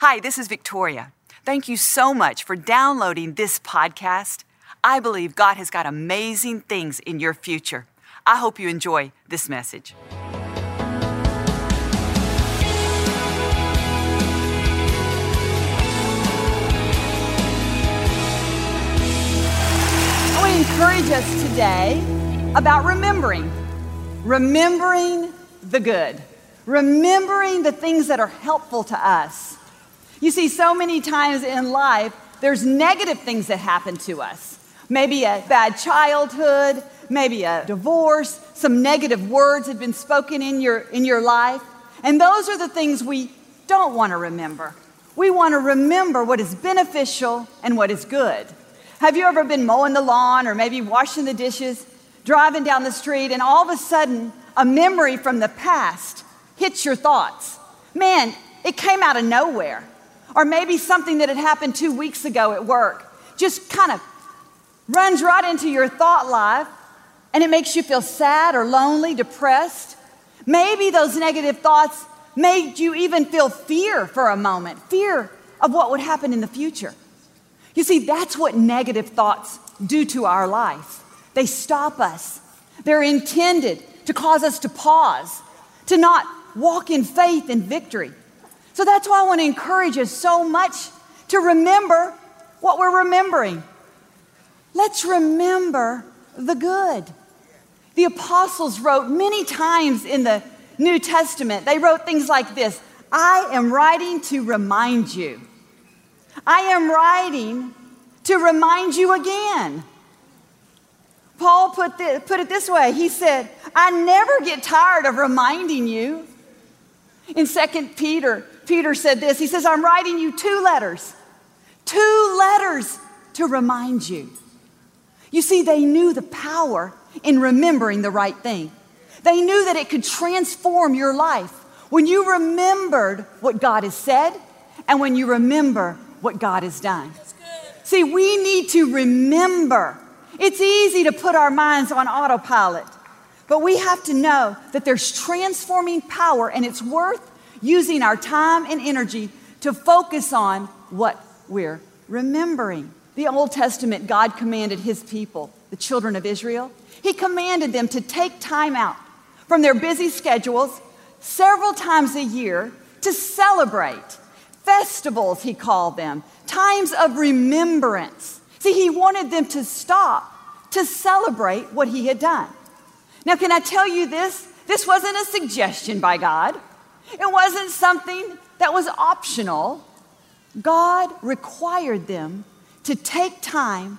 Hi, this is Victoria. Thank you so much for downloading this podcast. I believe God has got amazing things in your future. I hope you enjoy this message. I want to encourage us today about remembering. Remembering the good. Remembering the things that are helpful to us. You see, so many times in life, there's negative things that happen to us. Maybe a bad childhood, maybe a divorce, some negative words have been spoken in your, in your life. And those are the things we don't want to remember. We want to remember what is beneficial and what is good. Have you ever been mowing the lawn or maybe washing the dishes, driving down the street, and all of a sudden a memory from the past hits your thoughts? Man, it came out of nowhere. Or maybe something that had happened two weeks ago at work just kind of runs right into your thought life and it makes you feel sad or lonely, depressed. Maybe those negative thoughts made you even feel fear for a moment, fear of what would happen in the future. You see, that's what negative thoughts do to our life. They stop us. They're intended to cause us to pause, to not walk in faith and victory. So that's why I want to encourage us so much to remember what we're remembering. Let's remember the good. The apostles wrote many times in the New Testament, they wrote things like this I am writing to remind you. I am writing to remind you again. Paul put, put it this way He said, I never get tired of reminding you. In 2 Peter, Peter said this He says, I'm writing you two letters, two letters to remind you. You see, they knew the power in remembering the right thing. They knew that it could transform your life when you remembered what God has said and when you remember what God has done. See, we need to remember. It's easy to put our minds on autopilot, but we have to know that there's transforming power and it's worth using our time and energy to focus on what we're remembering. The Old Testament, God commanded his people, the children of Israel, he commanded them to take time out from their busy schedules several times a year to celebrate. Festivals, he called them, times of remembrance. See, he wanted them to stop to celebrate what he had done. Now, can I tell you this? This wasn't a suggestion by God, it wasn't something that was optional. God required them to take time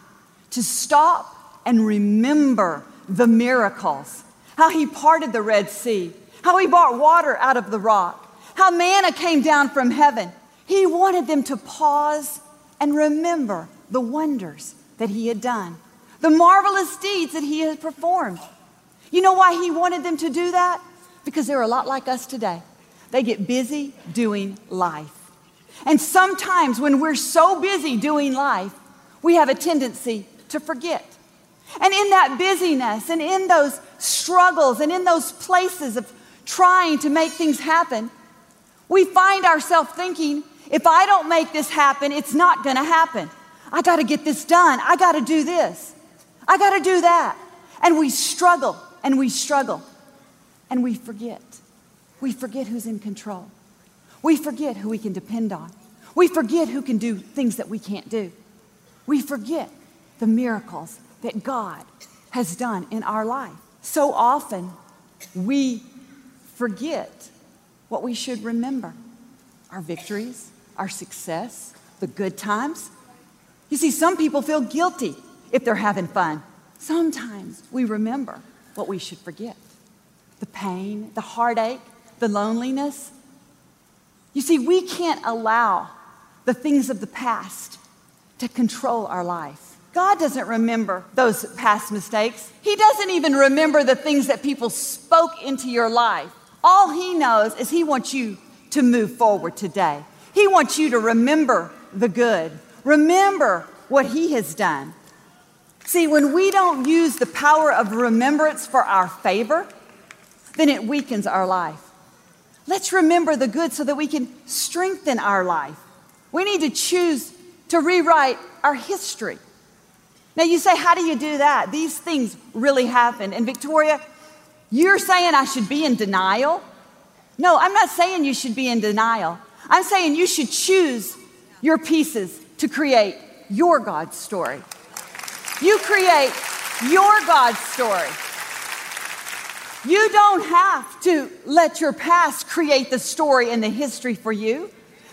to stop and remember the miracles how he parted the Red Sea, how he brought water out of the rock, how manna came down from heaven. He wanted them to pause and remember the wonders that he had done, the marvelous deeds that he had performed. You know why he wanted them to do that? Because they're a lot like us today. They get busy doing life. And sometimes when we're so busy doing life, we have a tendency to forget. And in that busyness and in those struggles and in those places of trying to make things happen, we find ourselves thinking, if I don't make this happen, it's not going to happen. I got to get this done. I got to do this. I got to do that. And we struggle and we struggle and we forget. We forget who's in control. We forget who we can depend on. We forget who can do things that we can't do. We forget the miracles that God has done in our life. So often, we forget what we should remember our victories, our success, the good times. You see, some people feel guilty if they're having fun. Sometimes we remember what we should forget the pain, the heartache, the loneliness. You see, we can't allow the things of the past to control our life. God doesn't remember those past mistakes. He doesn't even remember the things that people spoke into your life. All He knows is He wants you to move forward today. He wants you to remember the good, remember what He has done. See, when we don't use the power of remembrance for our favor, then it weakens our life. Let's remember the good so that we can strengthen our life. We need to choose to rewrite our history. Now, you say, How do you do that? These things really happen. And Victoria, you're saying I should be in denial? No, I'm not saying you should be in denial. I'm saying you should choose your pieces to create your God's story. You create your God's story. You don't have to let your past create the story and the history for you.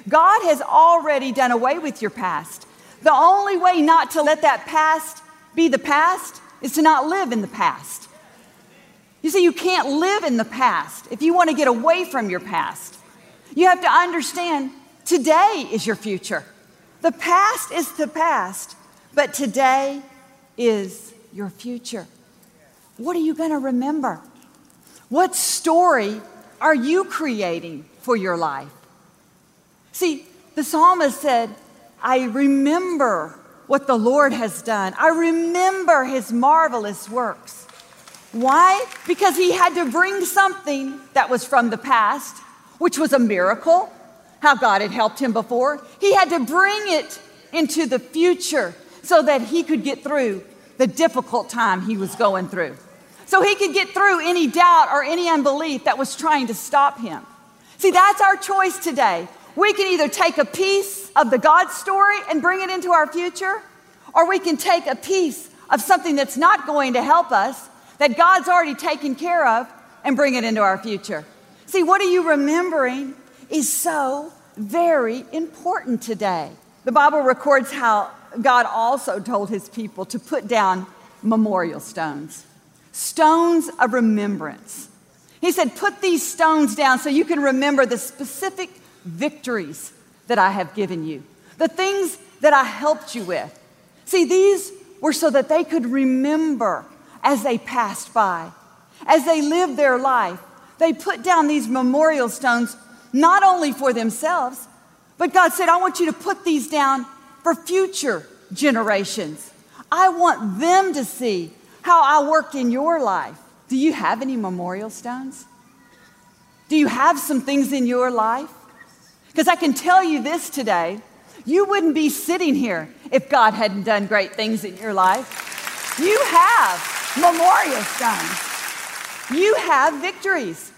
God has already done away with your past. The only way not to let that past be the past is to not live in the past. You see, you can't live in the past if you want to get away from your past. You have to understand today is your future. The past is the past, but today is your future. What are you going to remember? What story are you creating for your life? See, the psalmist said, I remember what the Lord has done. I remember his marvelous works. Why? Because he had to bring something that was from the past, which was a miracle, how God had helped him before. He had to bring it into the future so that he could get through the difficult time he was going through. So he could get through any doubt or any unbelief that was trying to stop him. See, that's our choice today. We can either take a piece of the God story and bring it into our future, or we can take a piece of something that's not going to help us, that God's already taken care of, and bring it into our future. See, what are you remembering is so very important today. The Bible records how God also told his people to put down memorial stones, stones of remembrance. He said, Put these stones down so you can remember the specific victories that I have given you, the things that I helped you with. See, these were so that they could remember as they passed by, as they lived their life. They put down these memorial stones not only for themselves, but God said, I want you to put these down for future generations. I want them to see how I worked in your life. Do you have any memorial stones? Do you have some things in your life because I can tell you this today you wouldn't be sitting here if God hadn't done great things in your life. You have memorial stones, you have victories.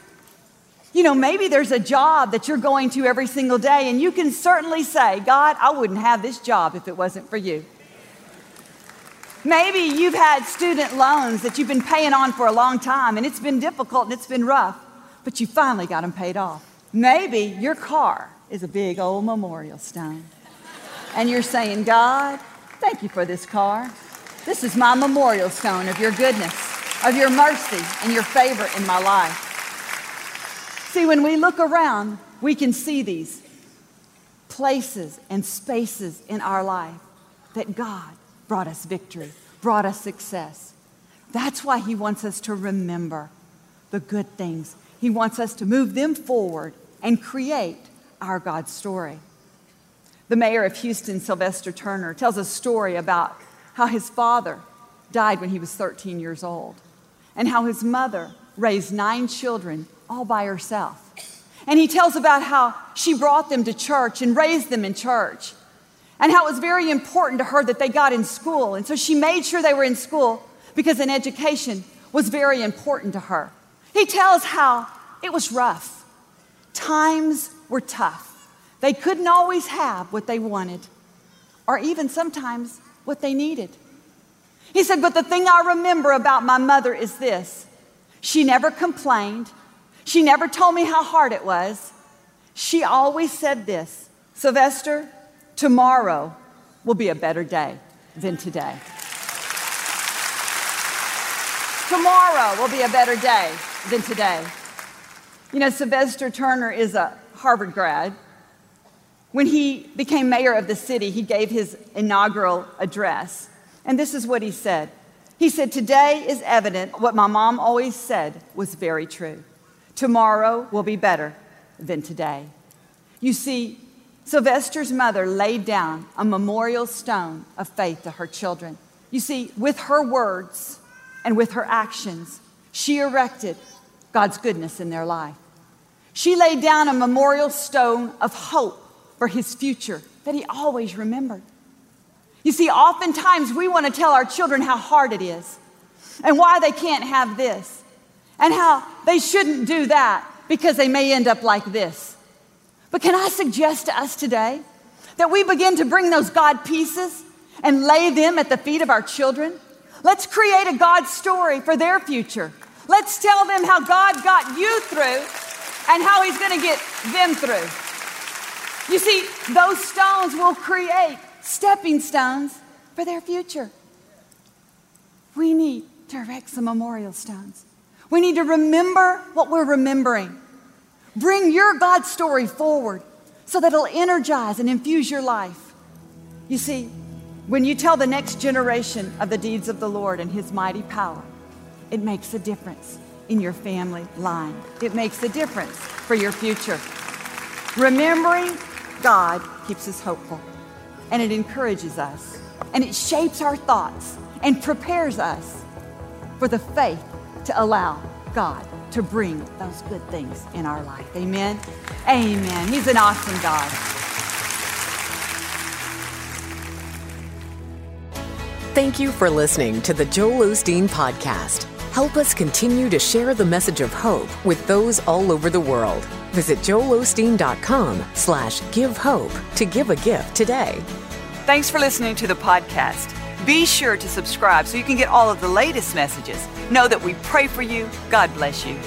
You know, maybe there's a job that you're going to every single day, and you can certainly say, God, I wouldn't have this job if it wasn't for you. Maybe you've had student loans that you've been paying on for a long time, and it's been difficult and it's been rough, but you finally got them paid off. Maybe your car is a big old memorial stone. And you're saying, God, thank you for this car. This is my memorial stone of your goodness, of your mercy, and your favor in my life. See, when we look around, we can see these places and spaces in our life that God brought us victory, brought us success. That's why He wants us to remember the good things. He wants us to move them forward and create our God story. The mayor of Houston, Sylvester Turner, tells a story about how his father died when he was 13 years old and how his mother raised nine children all by herself. And he tells about how she brought them to church and raised them in church and how it was very important to her that they got in school. And so she made sure they were in school because an education was very important to her. He tells how it was rough. Times were tough. They couldn't always have what they wanted, or even sometimes what they needed. He said, But the thing I remember about my mother is this she never complained, she never told me how hard it was. She always said this Sylvester, tomorrow will be a better day than today. Tomorrow will be a better day than today. You know, Sylvester Turner is a Harvard grad. When he became mayor of the city, he gave his inaugural address. And this is what he said He said, Today is evident what my mom always said was very true. Tomorrow will be better than today. You see, Sylvester's mother laid down a memorial stone of faith to her children. You see, with her words and with her actions, she erected God's goodness in their life. She laid down a memorial stone of hope for his future that he always remembered. You see, oftentimes we want to tell our children how hard it is and why they can't have this and how they shouldn't do that because they may end up like this. But can I suggest to us today that we begin to bring those God pieces and lay them at the feet of our children? Let's create a God story for their future. Let's tell them how God got you through and how He's going to get them through. You see, those stones will create stepping stones for their future. We need to erect some memorial stones. We need to remember what we're remembering. Bring your God story forward so that it'll energize and infuse your life. You see, when you tell the next generation of the deeds of the Lord and his mighty power, it makes a difference in your family line. It makes a difference for your future. Remembering God keeps us hopeful and it encourages us and it shapes our thoughts and prepares us for the faith to allow God to bring those good things in our life. Amen. Amen. He's an awesome God. Thank you for listening to the Joel Osteen Podcast. Help us continue to share the message of hope with those all over the world. Visit joelosteen.com slash give hope to give a gift today. Thanks for listening to the podcast. Be sure to subscribe so you can get all of the latest messages. Know that we pray for you. God bless you.